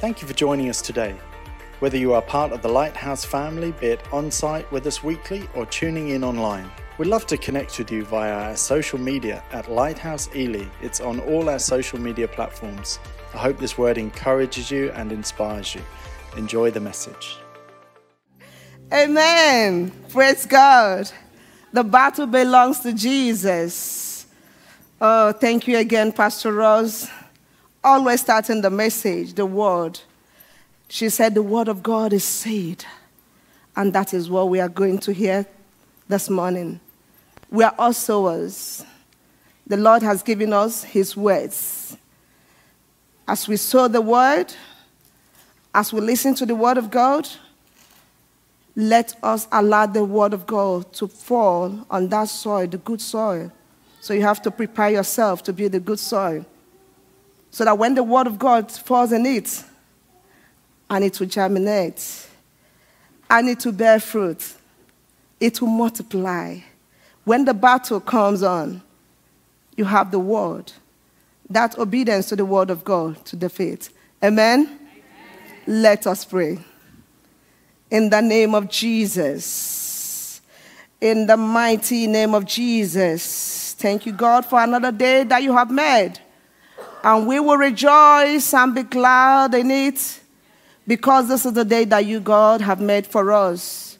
Thank you for joining us today. Whether you are part of the Lighthouse family, be it on site with us weekly or tuning in online, we'd love to connect with you via our social media at Lighthouse Ely. It's on all our social media platforms. I hope this word encourages you and inspires you. Enjoy the message. Amen. Praise God. The battle belongs to Jesus. Oh, thank you again, Pastor Rose. Always starting the message, the word. She said, The word of God is said. And that is what we are going to hear this morning. We are all sowers. The Lord has given us his words. As we sow the word, as we listen to the word of God, let us allow the word of God to fall on that soil, the good soil. So you have to prepare yourself to be the good soil. So that when the word of God falls in it, and it will germinate, and it will bear fruit, it will multiply. When the battle comes on, you have the word. That obedience to the word of God to defeat. Amen? Amen? Let us pray. In the name of Jesus. In the mighty name of Jesus. Thank you, God, for another day that you have made. And we will rejoice and be glad in it because this is the day that you, God, have made for us.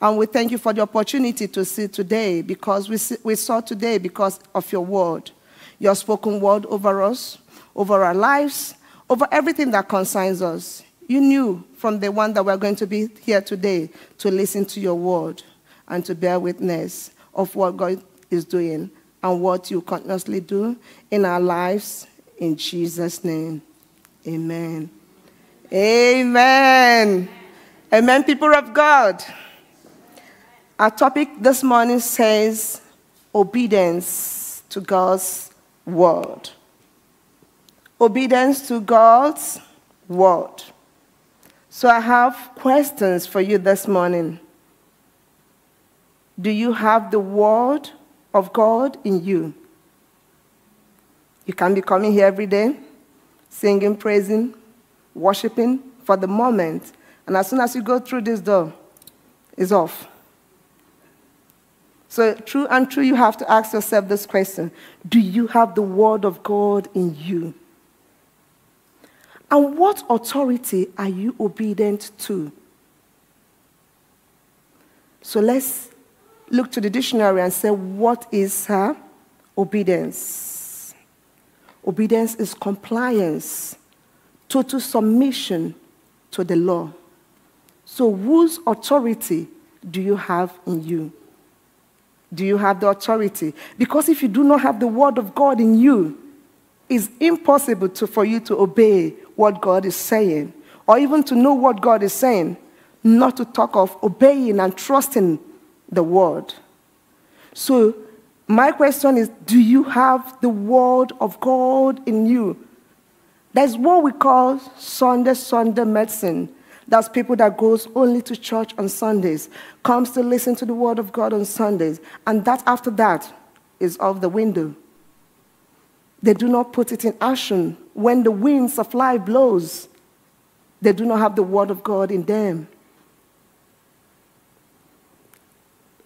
And we thank you for the opportunity to see today because we, see, we saw today because of your word, your spoken word over us, over our lives, over everything that concerns us. You knew from the one that we're going to be here today to listen to your word and to bear witness of what God is doing and what you continuously do in our lives. In Jesus' name, amen. Amen. Amen, people of God. Our topic this morning says obedience to God's word. Obedience to God's word. So I have questions for you this morning. Do you have the word of God in you? You can be coming here every day, singing, praising, worshiping for the moment. And as soon as you go through this door, it's off. So, true and true, you have to ask yourself this question Do you have the word of God in you? And what authority are you obedient to? So let's look to the dictionary and say, what is her obedience? Obedience is compliance, total submission to the law. So, whose authority do you have in you? Do you have the authority? Because if you do not have the word of God in you, it's impossible to, for you to obey what God is saying, or even to know what God is saying, not to talk of obeying and trusting the word. So, my question is do you have the word of God in you? That's what we call Sunday Sunday medicine. That's people that goes only to church on Sundays, comes to listen to the word of God on Sundays, and that after that is off the window. They do not put it in action when the winds of life blows. They do not have the word of God in them.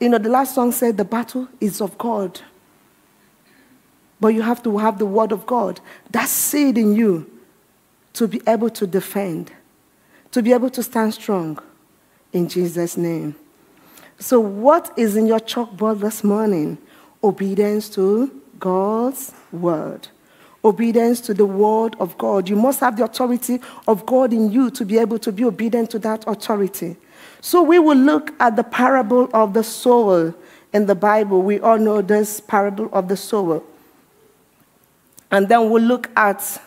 You know, the last song said the battle is of God. But you have to have the word of God. That seed in you to be able to defend, to be able to stand strong in Jesus' name. So, what is in your chalkboard this morning? Obedience to God's word. Obedience to the word of God. You must have the authority of God in you to be able to be obedient to that authority. So we will look at the parable of the sower in the Bible. We all know this parable of the sower. And then we'll look at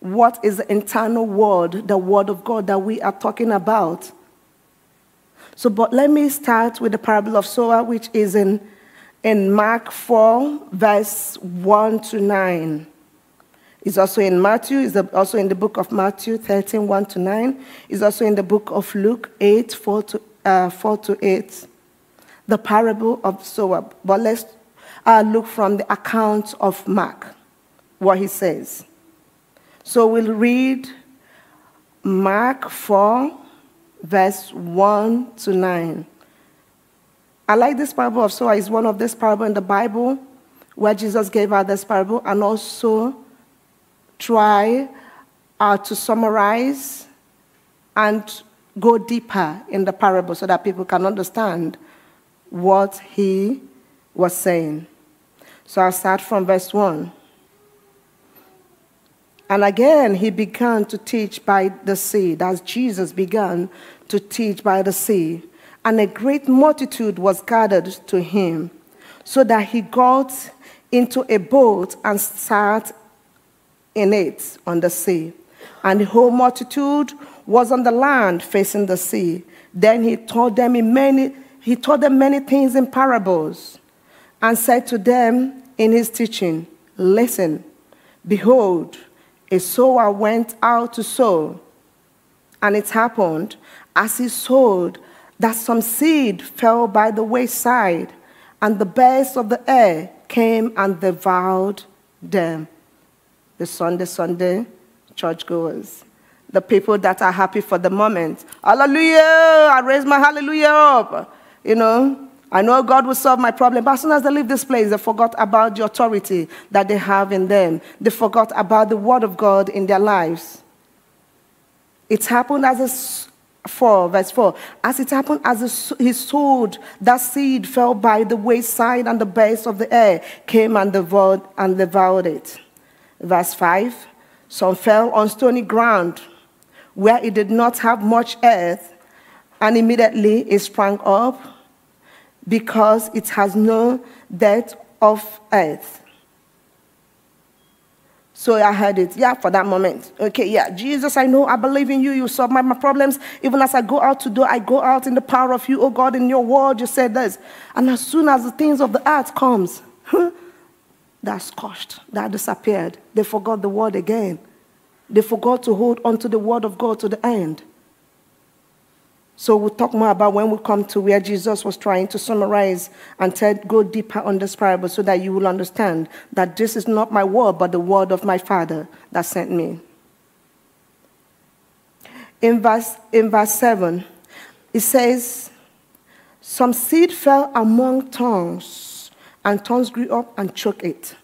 what is the internal word, the word of God that we are talking about. So, but let me start with the parable of sower, which is in in Mark 4, verse 1 to 9. It's also in Matthew, it's also in the book of Matthew 13, 1 to 9. It's also in the book of Luke 8, 4 to, uh, 4 to 8. The parable of sower. But let's uh, look from the account of Mark, what he says. So we'll read Mark 4, verse 1 to 9. I like this parable of sower. It's one of this parable in the Bible where Jesus gave out this parable and also try uh, to summarize and go deeper in the parable so that people can understand what he was saying. So I'll start from verse 1. And again, he began to teach by the sea, as Jesus began to teach by the sea. And a great multitude was gathered to him, so that he got into a boat and sat in it on the sea. And the whole multitude was on the land facing the sea. Then he taught them in many, he taught them many things in parables, and said to them in his teaching, Listen, behold, a sower went out to sow. And it happened as he sowed that some seed fell by the wayside, and the birds of the air came and devoured them. The Sunday, Sunday churchgoers, the people that are happy for the moment. Hallelujah! I raise my hallelujah up. You know, I know God will solve my problem, but as soon as they leave this place, they forgot about the authority that they have in them. They forgot about the word of God in their lives. It happened as a 4, verse 4. As it happened as he sowed, that seed fell by the wayside, and the birds of the air came and devoured, and devoured it. Verse 5. Some fell on stony ground, where it did not have much earth, and immediately it sprang up because it has no depth of earth. So I heard it, yeah, for that moment. Okay, yeah, Jesus, I know, I believe in you. You solve my, my problems. Even as I go out to do, I go out in the power of you, oh God, in your word, you said this. And as soon as the things of the earth comes, that scorched, that disappeared. They forgot the word again. They forgot to hold on to the word of God to the end. So we'll talk more about when we come to where Jesus was trying to summarize and tell, go deeper on this parable so that you will understand that this is not my word, but the word of my Father that sent me. In verse, in verse 7, it says, Some seed fell among thorns, and thorns grew up and choked it,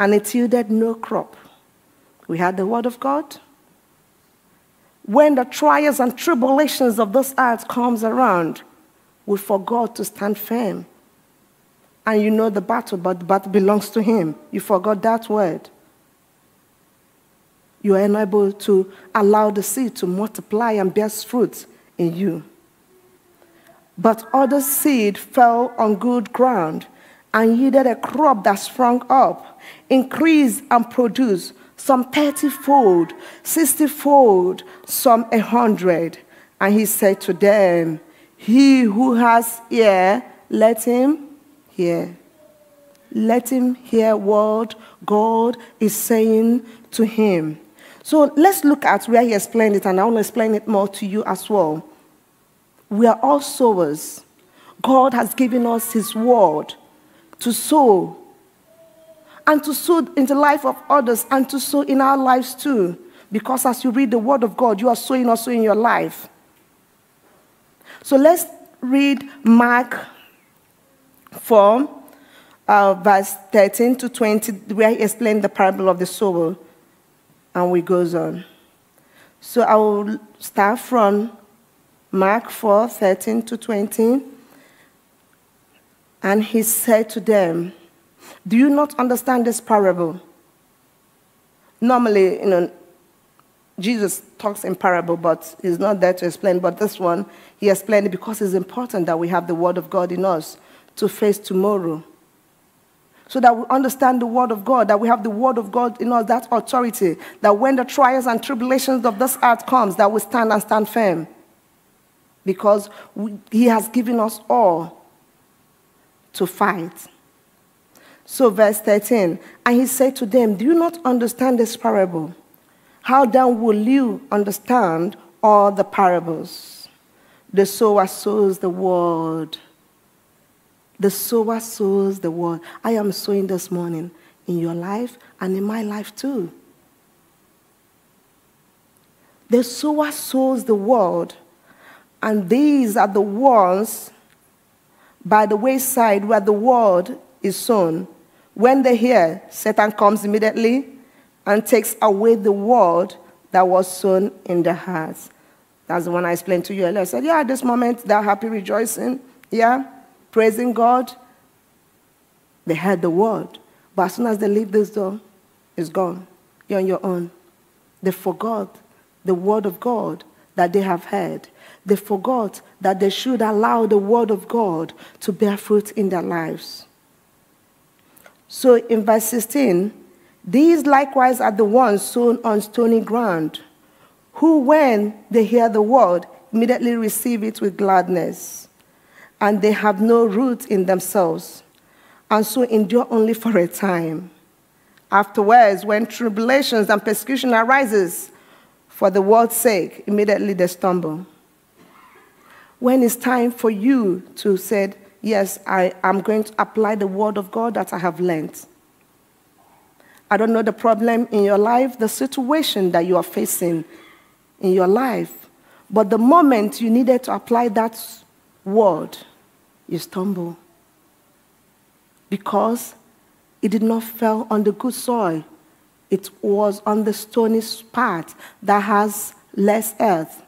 and it yielded no crop. We had the word of God, when the trials and tribulations of this earth comes around, we forgot to stand firm. And you know the battle, but the battle belongs to him. You forgot that word. You are unable to allow the seed to multiply and bear fruit in you. But other seed fell on good ground and yielded a crop that sprung up, increased, and produced some 30 fold, 60 fold, some a hundred. And he said to them, He who has ear, let him hear. Let him hear what God is saying to him. So let's look at where he explained it, and I want to explain it more to you as well. We are all sowers. God has given us his word to sow and to sow in the life of others and to sow in our lives too. Because as you read the Word of God, you are sowing also in your life. So let's read Mark 4, uh, verse 13 to 20, where he explained the parable of the sower. And we goes on. So I will start from Mark 4, 13 to 20. And he said to them, do you not understand this parable? Normally, you know, Jesus talks in parable, but he's not there to explain. But this one, he explained it because it's important that we have the word of God in us to face tomorrow. So that we understand the word of God, that we have the word of God in us, that authority, that when the trials and tribulations of this earth comes, that we stand and stand firm. Because we, he has given us all to fight. So, verse 13, and he said to them, Do you not understand this parable? How then will you understand all the parables? The sower sows the word. The sower sows the word. I am sowing this morning in your life and in my life too. The sower sows the word, and these are the ones by the wayside where the word is sown. When they hear, Satan comes immediately and takes away the word that was sown in their hearts. That's the one I explained to you earlier. I said, Yeah, at this moment, they're happy, rejoicing, yeah, praising God. They heard the word. But as soon as they leave this door, it's gone. You're on your own. They forgot the word of God that they have heard. They forgot that they should allow the word of God to bear fruit in their lives. So in verse 16, these likewise are the ones sown on stony ground, who, when they hear the word, immediately receive it with gladness, and they have no root in themselves, and so endure only for a time. Afterwards, when tribulations and persecution arises for the word's sake, immediately they stumble. When it's time for you to say, Yes, I am going to apply the word of God that I have learned. I don't know the problem in your life, the situation that you are facing in your life, but the moment you needed to apply that word, you stumble. Because it did not fall on the good soil. It was on the stony part that has less earth.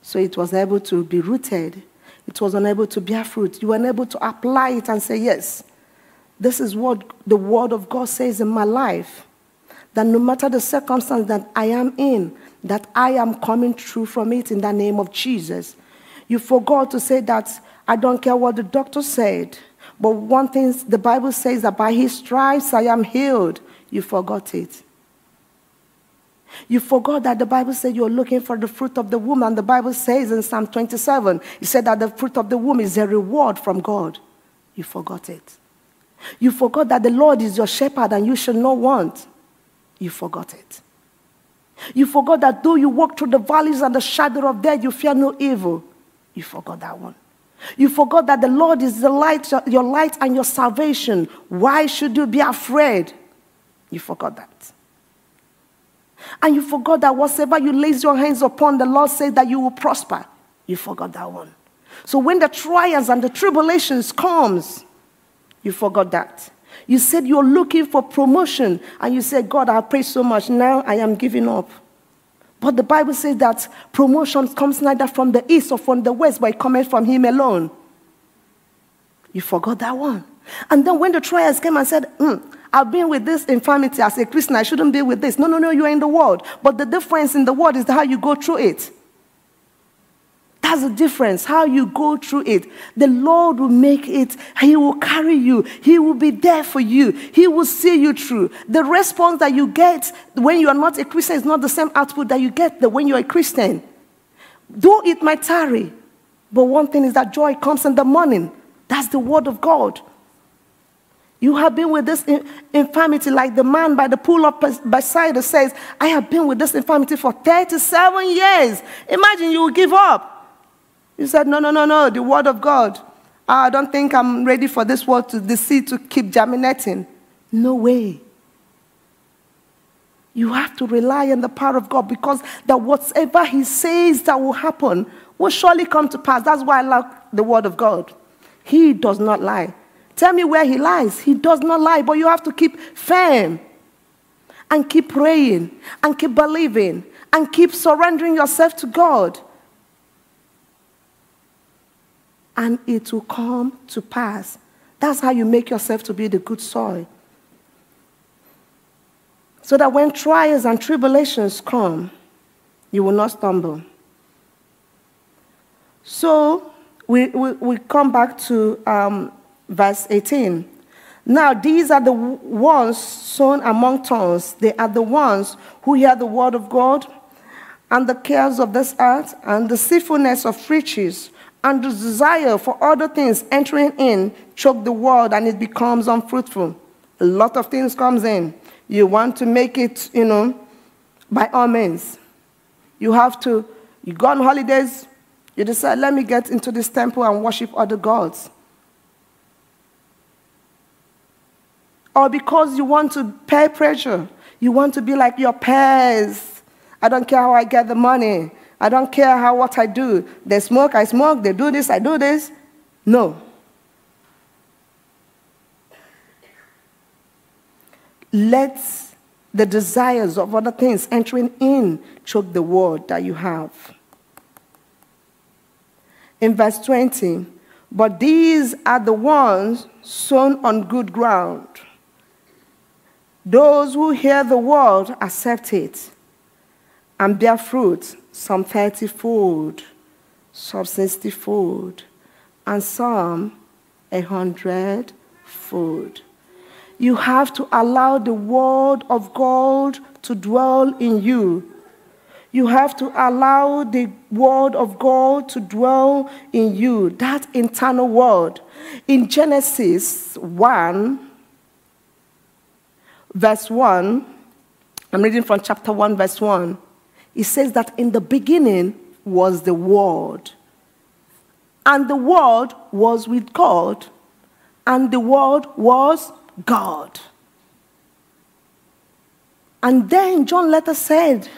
So it was able to be rooted. It was unable to bear fruit. You were unable to apply it and say, Yes, this is what the Word of God says in my life. That no matter the circumstance that I am in, that I am coming through from it in the name of Jesus. You forgot to say that I don't care what the doctor said. But one thing the Bible says that by his stripes I am healed. You forgot it. You forgot that the Bible said you're looking for the fruit of the womb, and the Bible says in Psalm 27, it said that the fruit of the womb is a reward from God. You forgot it. You forgot that the Lord is your shepherd and you shall not want. You forgot it. You forgot that though you walk through the valleys and the shadow of death, you fear no evil. You forgot that one. You forgot that the Lord is the light, your light and your salvation. Why should you be afraid? You forgot that. And you forgot that whatever you lays your hands upon, the Lord says that you will prosper. You forgot that one. So when the trials and the tribulations comes, you forgot that. You said you're looking for promotion, and you said, God, I pray so much. Now I am giving up. But the Bible says that promotion comes neither from the east or from the west, but it comes from Him alone. You forgot that one. And then when the trials came and said, mm, I've been with this infirmity as a Christian, I shouldn't be with this. No, no, no, you're in the world. But the difference in the world is how you go through it. That's the difference, how you go through it. The Lord will make it, He will carry you, He will be there for you, He will see you through. The response that you get when you are not a Christian is not the same output that you get when you're a Christian. Though it might tarry, but one thing is that joy comes in the morning. That's the word of God. You have been with this infirmity, like the man by the pool of Bethesda says, I have been with this infirmity for 37 years. Imagine you will give up. He said, No, no, no, no, the word of God. Ah, I don't think I'm ready for this word to the seed to keep germinating. No way. You have to rely on the power of God because that whatever He says that will happen will surely come to pass. That's why I love the word of God. He does not lie. Tell me where he lies. He does not lie, but you have to keep firm and keep praying and keep believing and keep surrendering yourself to God. and it will come to pass. That's how you make yourself to be the good soil. So that when trials and tribulations come, you will not stumble. So we, we, we come back to um, verse 18. Now, these are the ones sown among thorns. They are the ones who hear the word of God and the cares of this earth and the sinfulness of riches and the desire for other things entering in choke the word and it becomes unfruitful. A lot of things comes in. You want to make it, you know, by all means. You have to, you go on holidays, you decide, let me get into this temple and worship other gods. Or because you want to pay pressure, you want to be like your peers I don't care how I get the money. I don't care how what I do. They smoke, I smoke. They do this, I do this. No. Let the desires of other things entering in choke the word that you have. In verse 20, but these are the ones sown on good ground. Those who hear the word accept it and bear fruit, some 30 fold, some 60 fold, and some a hundred fold. You have to allow the word of God to dwell in you. You have to allow the word of God to dwell in you, that internal word. In Genesis 1, verse 1, I'm reading from chapter 1, verse 1. It says that in the beginning was the Word, and the Word was with God, and the Word was God. And then John later said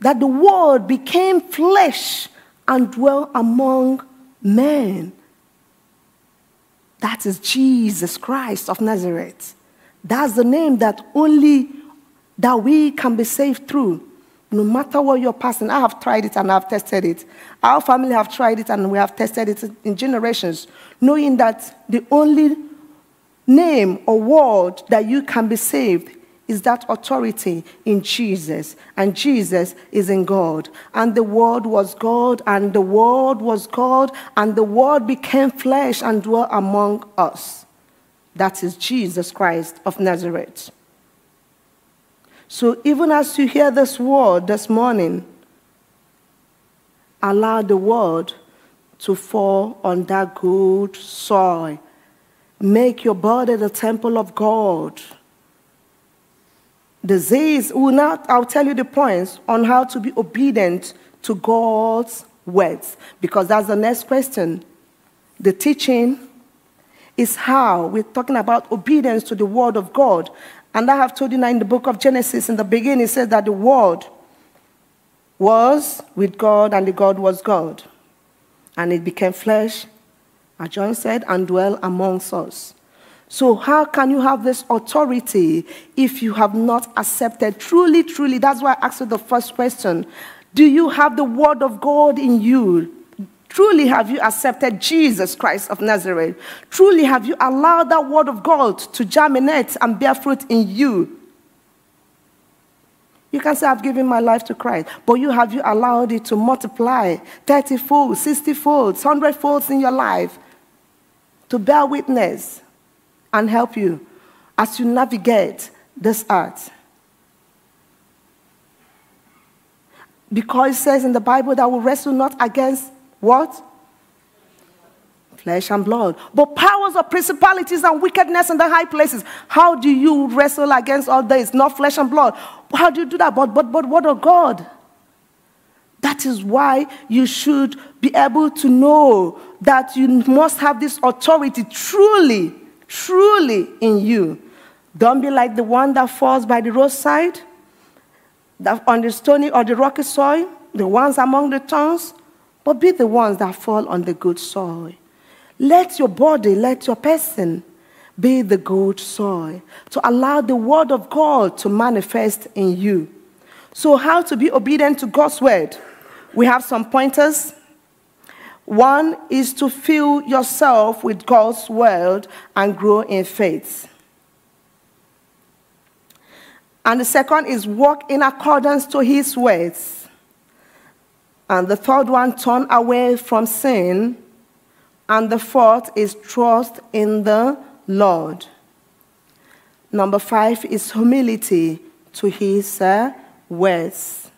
that the Word became flesh and dwelt among men. That is Jesus Christ of Nazareth. That's the name that only that we can be saved through. No matter what you're passing, I have tried it and I've tested it. Our family have tried it and we have tested it in generations, knowing that the only name or word that you can be saved is that authority in Jesus, and Jesus is in God. And the Word was God, and the Word was God, and the Word became flesh and dwelt among us. That is Jesus Christ of Nazareth. So even as you hear this word this morning, allow the word to fall on that good soil Make your body the temple of God. Disease will not, I'll tell you the points on how to be obedient to God's words, because that's the next question. The teaching is how we're talking about obedience to the word of God. And I have told you now in the book of Genesis, in the beginning, it says that the word was with God and the God was God. And it became flesh as John said, and dwell amongst us. So, how can you have this authority if you have not accepted? Truly, truly, that's why I asked you the first question. Do you have the word of God in you? Truly, have you accepted Jesus Christ of Nazareth? Truly, have you allowed that word of God to germinate and bear fruit in you? You can say, I've given my life to Christ, but you have you allowed it to multiply 30 fold, 60 fold, 100 folds in your life to bear witness and help you as you navigate this earth. Because it says in the Bible that we wrestle not against what? Flesh and blood, but powers of principalities and wickedness in the high places. How do you wrestle against all this? Not flesh and blood. How do you do that? But but but what of God? That is why you should be able to know that you must have this authority truly, truly in you. Don't be like the one that falls by the roadside, that on the stony or the rocky soil, the ones among the thorns, but be the ones that fall on the good soil. Let your body, let your person be the good soil to allow the word of God to manifest in you. So, how to be obedient to God's word? We have some pointers. One is to fill yourself with God's word and grow in faith. And the second is walk in accordance to his ways. And the third one, turn away from sin. And the fourth is trust in the Lord. Number five is humility to his uh, words.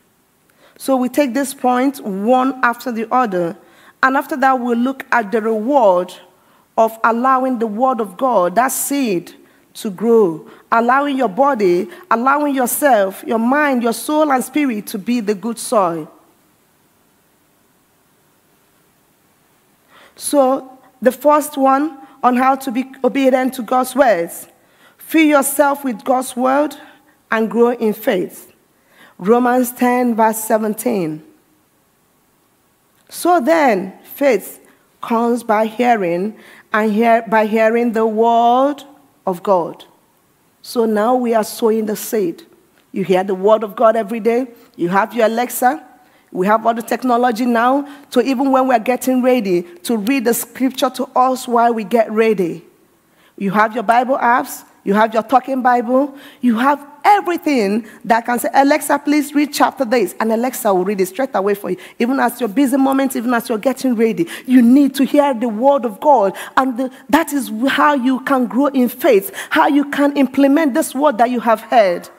So we take this point one after the other. And after that, we'll look at the reward of allowing the word of God, that seed, to grow. Allowing your body, allowing yourself, your mind, your soul, and spirit to be the good soil. So, the first one on how to be obedient to God's words fill yourself with God's word and grow in faith. Romans 10, verse 17. So then, faith comes by hearing, and hear, by hearing the word of God. So now we are sowing the seed. You hear the word of God every day. You have your Alexa. We have all the technology now. So even when we're getting ready to read the scripture to us while we get ready, you have your Bible apps. You have your talking Bible. You have everything that can say, Alexa, please read chapter this. And Alexa will read it straight away for you. Even as your busy moments, even as you're getting ready, you need to hear the word of God. And the, that is how you can grow in faith, how you can implement this word that you have heard.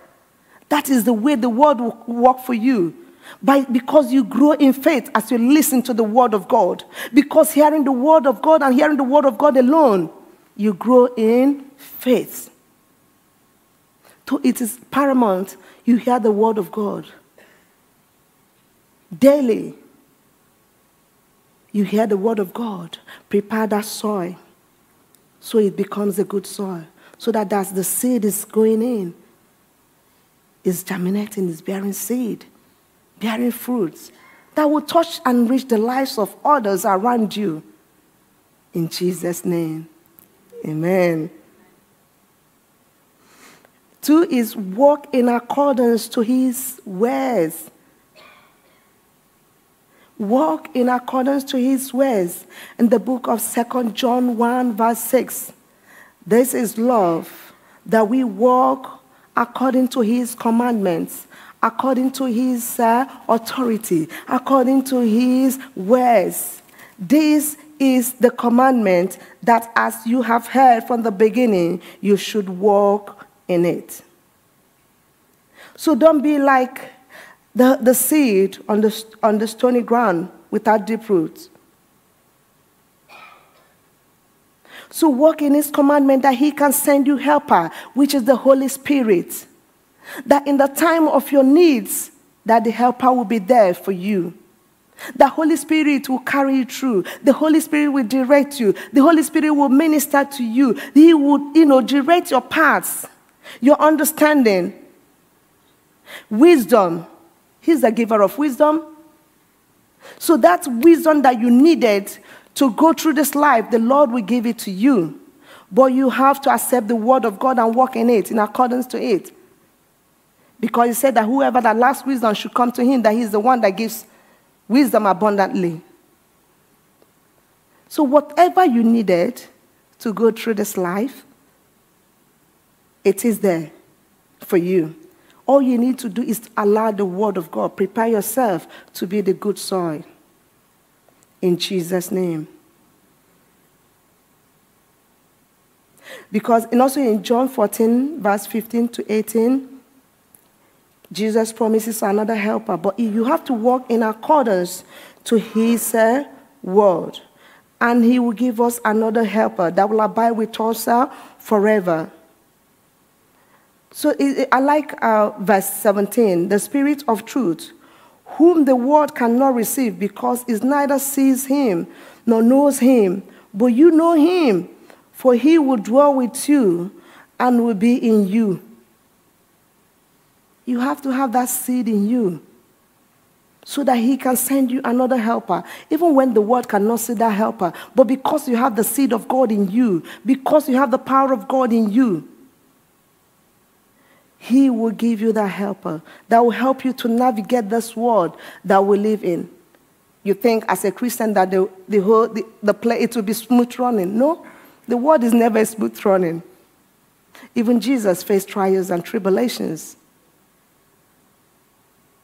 That is the way the word will work for you. By, because you grow in faith as you listen to the word of God. Because hearing the word of God and hearing the word of God alone, you grow in faith So it is paramount you hear the word of God. Daily, you hear the word of God. Prepare that soil so it becomes a good soil. So that as the seed is going in, is germinating, is bearing seed, bearing fruits that will touch and reach the lives of others around you. In Jesus' name, amen. Two is walk in accordance to his ways. Walk in accordance to his ways. In the book of Second John 1, verse 6, this is love, that we walk according to his commandments, according to his uh, authority, according to his words. This is the commandment that, as you have heard from the beginning, you should walk in it. So don't be like the, the seed on the, on the stony ground without deep roots. So walk in his commandment that he can send you helper, which is the Holy Spirit. That in the time of your needs, that the helper will be there for you. The Holy Spirit will carry you through. The Holy Spirit will direct you. The Holy Spirit will minister to you. He will, you know, direct your paths your understanding, wisdom. He's the giver of wisdom. So that wisdom that you needed to go through this life, the Lord will give it to you. But you have to accept the word of God and walk in it in accordance to it. Because he said that whoever that lacks wisdom should come to him, that he's the one that gives wisdom abundantly. So, whatever you needed to go through this life, it is there for you. All you need to do is allow the word of God, prepare yourself to be the good soil. In Jesus' name. Because, and also in John 14, verse 15 to 18, Jesus promises another helper, but you have to walk in accordance to his uh, word. And he will give us another helper that will abide with us uh, forever. So I like uh, verse 17 the Spirit of truth, whom the world cannot receive because it neither sees him nor knows him, but you know him, for he will dwell with you and will be in you. You have to have that seed in you so that he can send you another helper, even when the world cannot see that helper. But because you have the seed of God in you, because you have the power of God in you, he will give you that helper that will help you to navigate this world that we live in. You think as a Christian that the, the whole the, the play it will be smooth running. No, the world is never smooth running. Even Jesus faced trials and tribulations.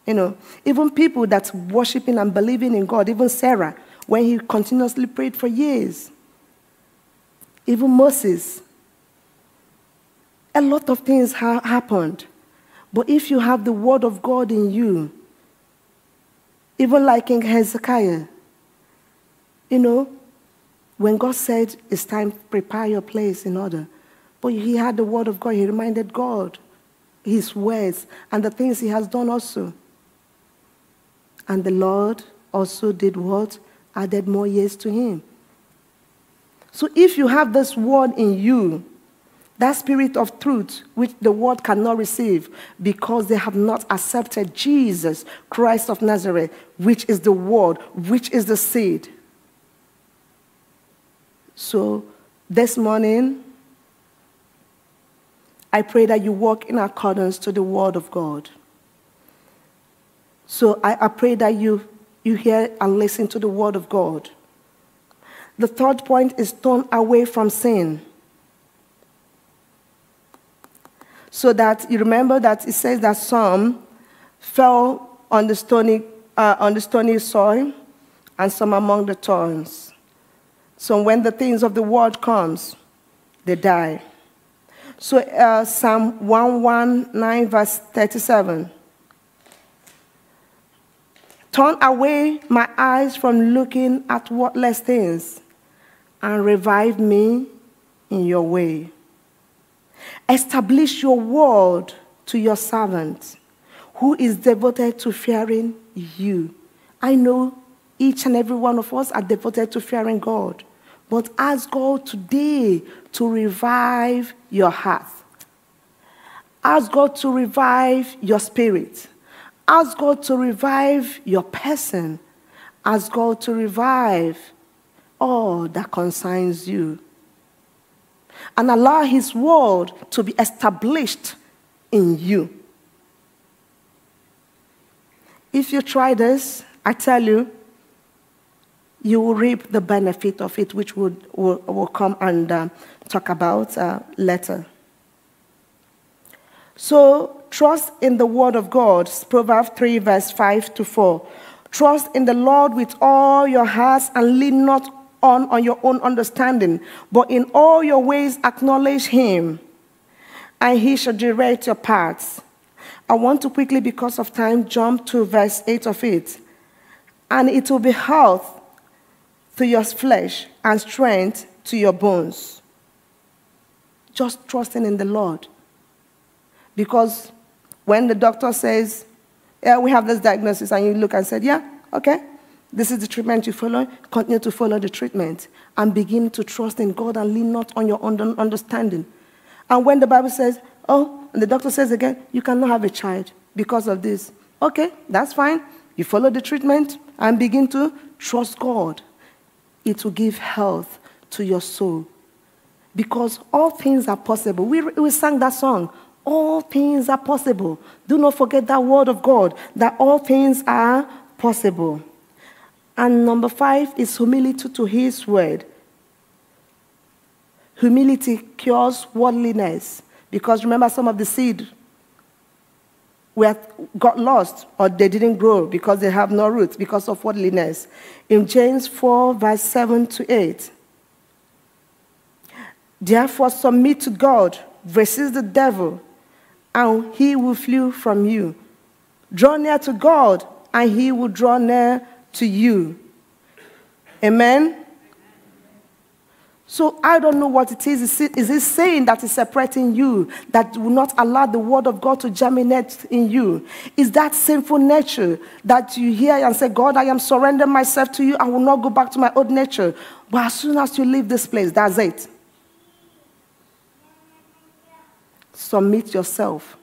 You know, even people that's worshiping and believing in God, even Sarah, when he continuously prayed for years. Even Moses, a lot of things ha- happened. But if you have the word of God in you, even like in Hezekiah, you know, when God said it's time to prepare your place in order, but he had the word of God, he reminded God his words and the things he has done also. And the Lord also did what? Added more years to him. So if you have this word in you, that spirit of truth which the world cannot receive because they have not accepted Jesus, Christ of Nazareth, which is the word, which is the seed. So this morning, I pray that you walk in accordance to the word of God. So I, I pray that you, you hear and listen to the word of God. The third point is turn away from sin. So that you remember that it says that some fell on the stony, uh, on the stony soil and some among the thorns. So when the things of the world comes, they die. So uh, Psalm 119 verse 37. Turn away my eyes from looking at worthless things and revive me in your way. Establish your word to your servant who is devoted to fearing you. I know each and every one of us are devoted to fearing God. But ask God today to revive your heart. Ask God to revive your spirit. Ask God to revive your person. Ask God to revive all that concerns you. And allow His word to be established in you. If you try this, I tell you, you will reap the benefit of it, which we'll, will come and uh, talk about uh, later. So, trust in the word of God, Proverbs 3, verse 5 to 4. Trust in the Lord with all your hearts and lean not on, on your own understanding, but in all your ways acknowledge Him, and He shall direct your paths. I want to quickly, because of time, jump to verse 8 of it. And it will be health to your flesh and strength to your bones. Just trusting in the Lord. Because when the doctor says, Yeah, we have this diagnosis, and you look and said, Yeah, okay, this is the treatment you follow, continue to follow the treatment and begin to trust in God and lean not on your own understanding. And when the Bible says, Oh, and the doctor says again, you cannot have a child because of this. Okay, that's fine. You follow the treatment and begin to trust God it will give health to your soul. Because all things are possible. We, we sang that song. All things are possible. Do not forget that word of God, that all things are possible. And number five is humility to his word. Humility cures worldliness. Because remember, some of the seed were, got lost or they didn't grow because they have no roots because of worldliness. In James 4, verse 7 to 8. Therefore, submit to God, resist the devil, and he will flee from you. Draw near to God, and he will draw near to you. Amen. So I don't know what it is. Is it, saying that is separating you, that will not allow the word of God to germinate in you? Is that sinful nature that you hear and say, God, I am surrendering myself to you. I will not go back to my old nature. But as soon as you leave this place, that's it. Submit yourself.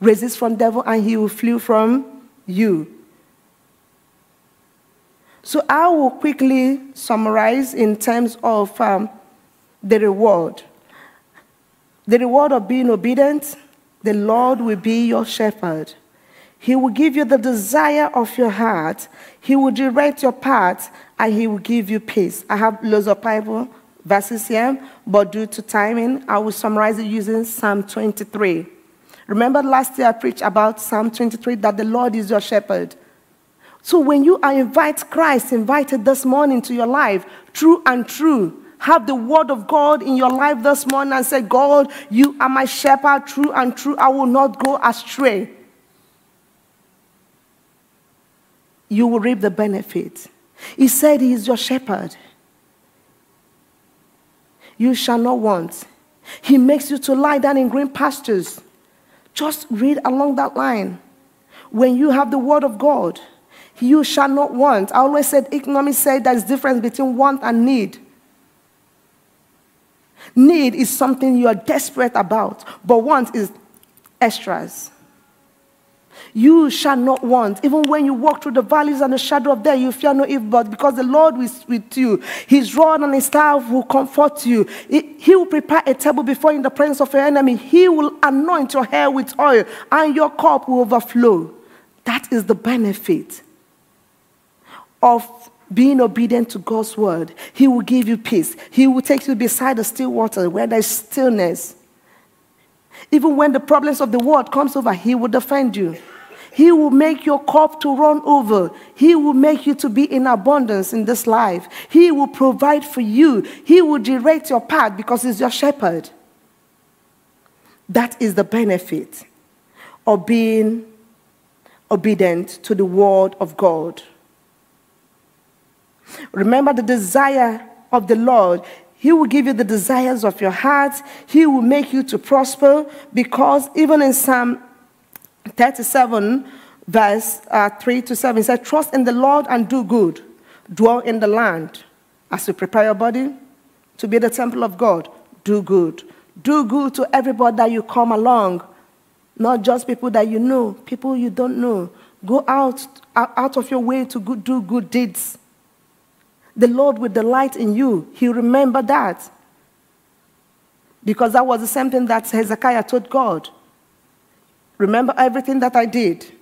Resist from devil and he will flee from you. So I will quickly summarize in terms of um, the reward. The reward of being obedient, the Lord will be your shepherd. He will give you the desire of your heart. He will direct your path and he will give you peace. I have loads of Bible verses here, but due to timing, I will summarize it using Psalm 23. Remember last year I preached about Psalm 23 that the Lord is your shepherd. So when you are invite Christ invited this morning to your life, true and true, have the word of God in your life this morning and say, God, you are my shepherd, true and true. I will not go astray. You will reap the benefit. He said he is your shepherd. You shall not want. He makes you to lie down in green pastures. Just read along that line. When you have the word of God, you shall not want. I always said, economics said there's difference between want and need. Need is something you are desperate about, but want is extras. You shall not want. Even when you walk through the valleys and the shadow of death, you fear no evil, but because the Lord is with you, his rod and his staff will comfort you. He will prepare a table before you in the presence of your enemy. He will anoint your hair with oil, and your cup will overflow. That is the benefit of being obedient to God's word. He will give you peace. He will take you beside the still water where there's stillness. Even when the problems of the world comes over, he will defend you. He will make your cup to run over. He will make you to be in abundance in this life. He will provide for you. He will direct your path because he's your shepherd. That is the benefit of being obedient to the word of God. Remember the desire of the Lord. He will give you the desires of your heart. He will make you to prosper because even in Psalm 37, verse uh, 3 to 7, it says, Trust in the Lord and do good. Dwell in the land. As you prepare your body to be the temple of God, do good. Do good to everybody that you come along, not just people that you know, people you don't know. Go out, out of your way to do good deeds. The Lord will delight in you. He remembered that. Because that was the same thing that Hezekiah told God. Remember everything that I did.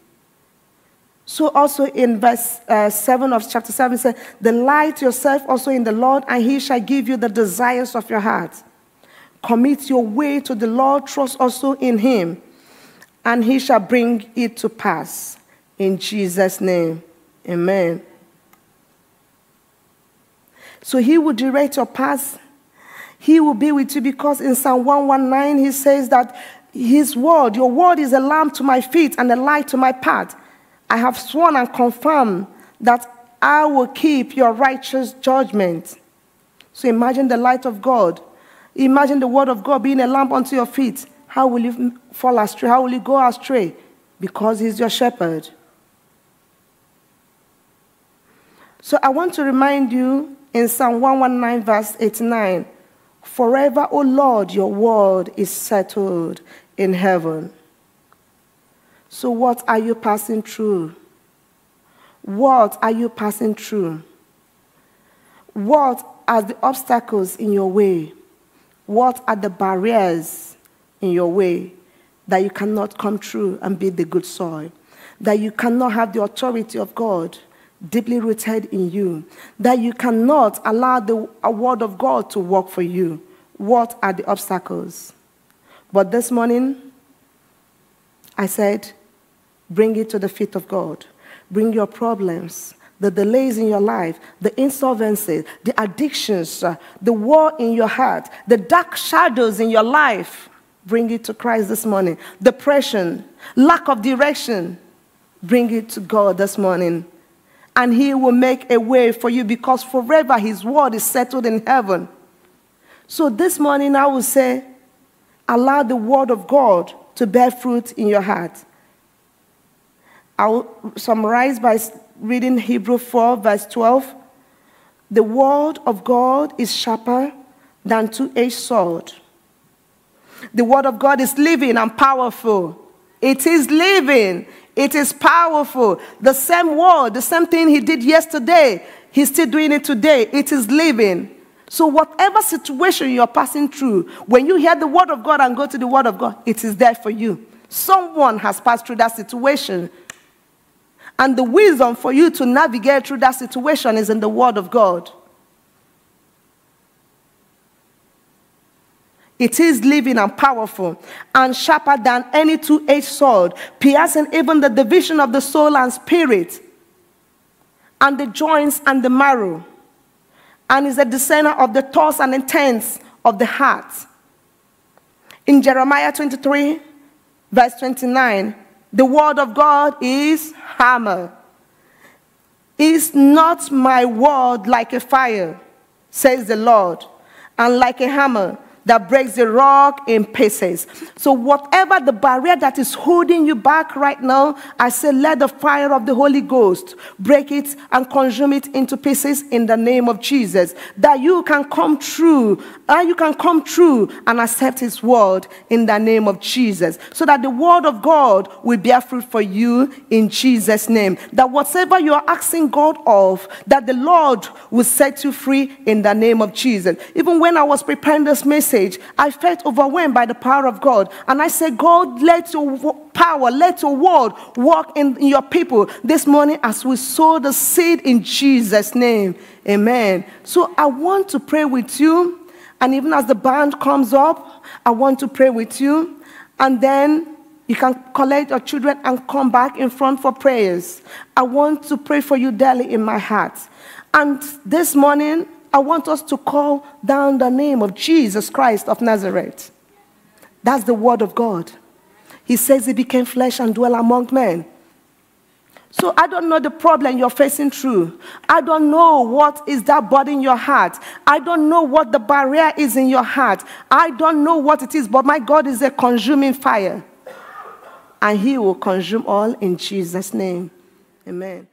So also in verse uh, 7 of chapter 7 says, Delight yourself also in the Lord, and he shall give you the desires of your heart. Commit your way to the Lord, trust also in him, and he shall bring it to pass. In Jesus' name, amen. So he will direct your path. He will be with you because in Psalm 119 he says that his word, your word is a lamp to my feet and a light to my path. I have sworn and confirmed that I will keep your righteous judgment. So imagine the light of God. Imagine the word of God being a lamp unto your feet. How will you fall astray? How will you go astray? Because he's your shepherd. So I want to remind you in Psalm 119, verse 89 Forever, O Lord, your word is settled in heaven. So, what are you passing through? What are you passing through? What are the obstacles in your way? What are the barriers in your way that you cannot come through and be the good soil? That you cannot have the authority of God deeply rooted in you, that you cannot allow the word of God to work for you. What are the obstacles? But this morning, I said, bring it to the feet of God. Bring your problems, the delays in your life, the insolvencies, the addictions, uh, the war in your heart, the dark shadows in your life. Bring it to Christ this morning. Depression, lack of direction. Bring it to God this morning and he will make a way for you because forever his word is settled in heaven. So this morning I will say, allow the word of God to bear fruit in your heart. I will summarize by reading Hebrew 4, verse 12. The word of God is sharper than two-edged sword. The word of God is living and powerful. It is living. It is powerful. The same word, the same thing he did yesterday, he's still doing it today. It is living. So, whatever situation you're passing through, when you hear the word of God and go to the word of God, it is there for you. Someone has passed through that situation. And the wisdom for you to navigate through that situation is in the word of God. It is living and powerful and sharper than any two edged sword, piercing even the division of the soul and spirit, and the joints and the marrow, and is a discerner of the thoughts and intents of the heart. In Jeremiah 23, verse 29, the word of God is hammer. Is not my word like a fire, says the Lord, and like a hammer that breaks the rock in pieces. So, whatever the barrier that is holding you back right now, I say, let the fire of the Holy Ghost break it and consume it into pieces in the name of Jesus. That you can come true, and you can come true and accept His word in the name of Jesus. So that the word of God will bear fruit for you in Jesus' name. That whatever you are asking God of, that the Lord will set you free in the name of Jesus. Even when I was preparing this message, I felt overwhelmed by the power of God. And I said, God, let your power, let your word work in your people this morning as we sow the seed in Jesus' name. Amen. So I want to pray with you. And even as the band comes up, I want to pray with you. And then you can collect your children and come back in front for prayers. I want to pray for you daily in my heart. And this morning, I want us to call down the name of Jesus Christ of Nazareth. That's the word of God. He says he became flesh and dwelt among men. So I don't know the problem you're facing through. I don't know what is that burden in your heart. I don't know what the barrier is in your heart. I don't know what it is, but my God is a consuming fire. And he will consume all in Jesus' name. Amen.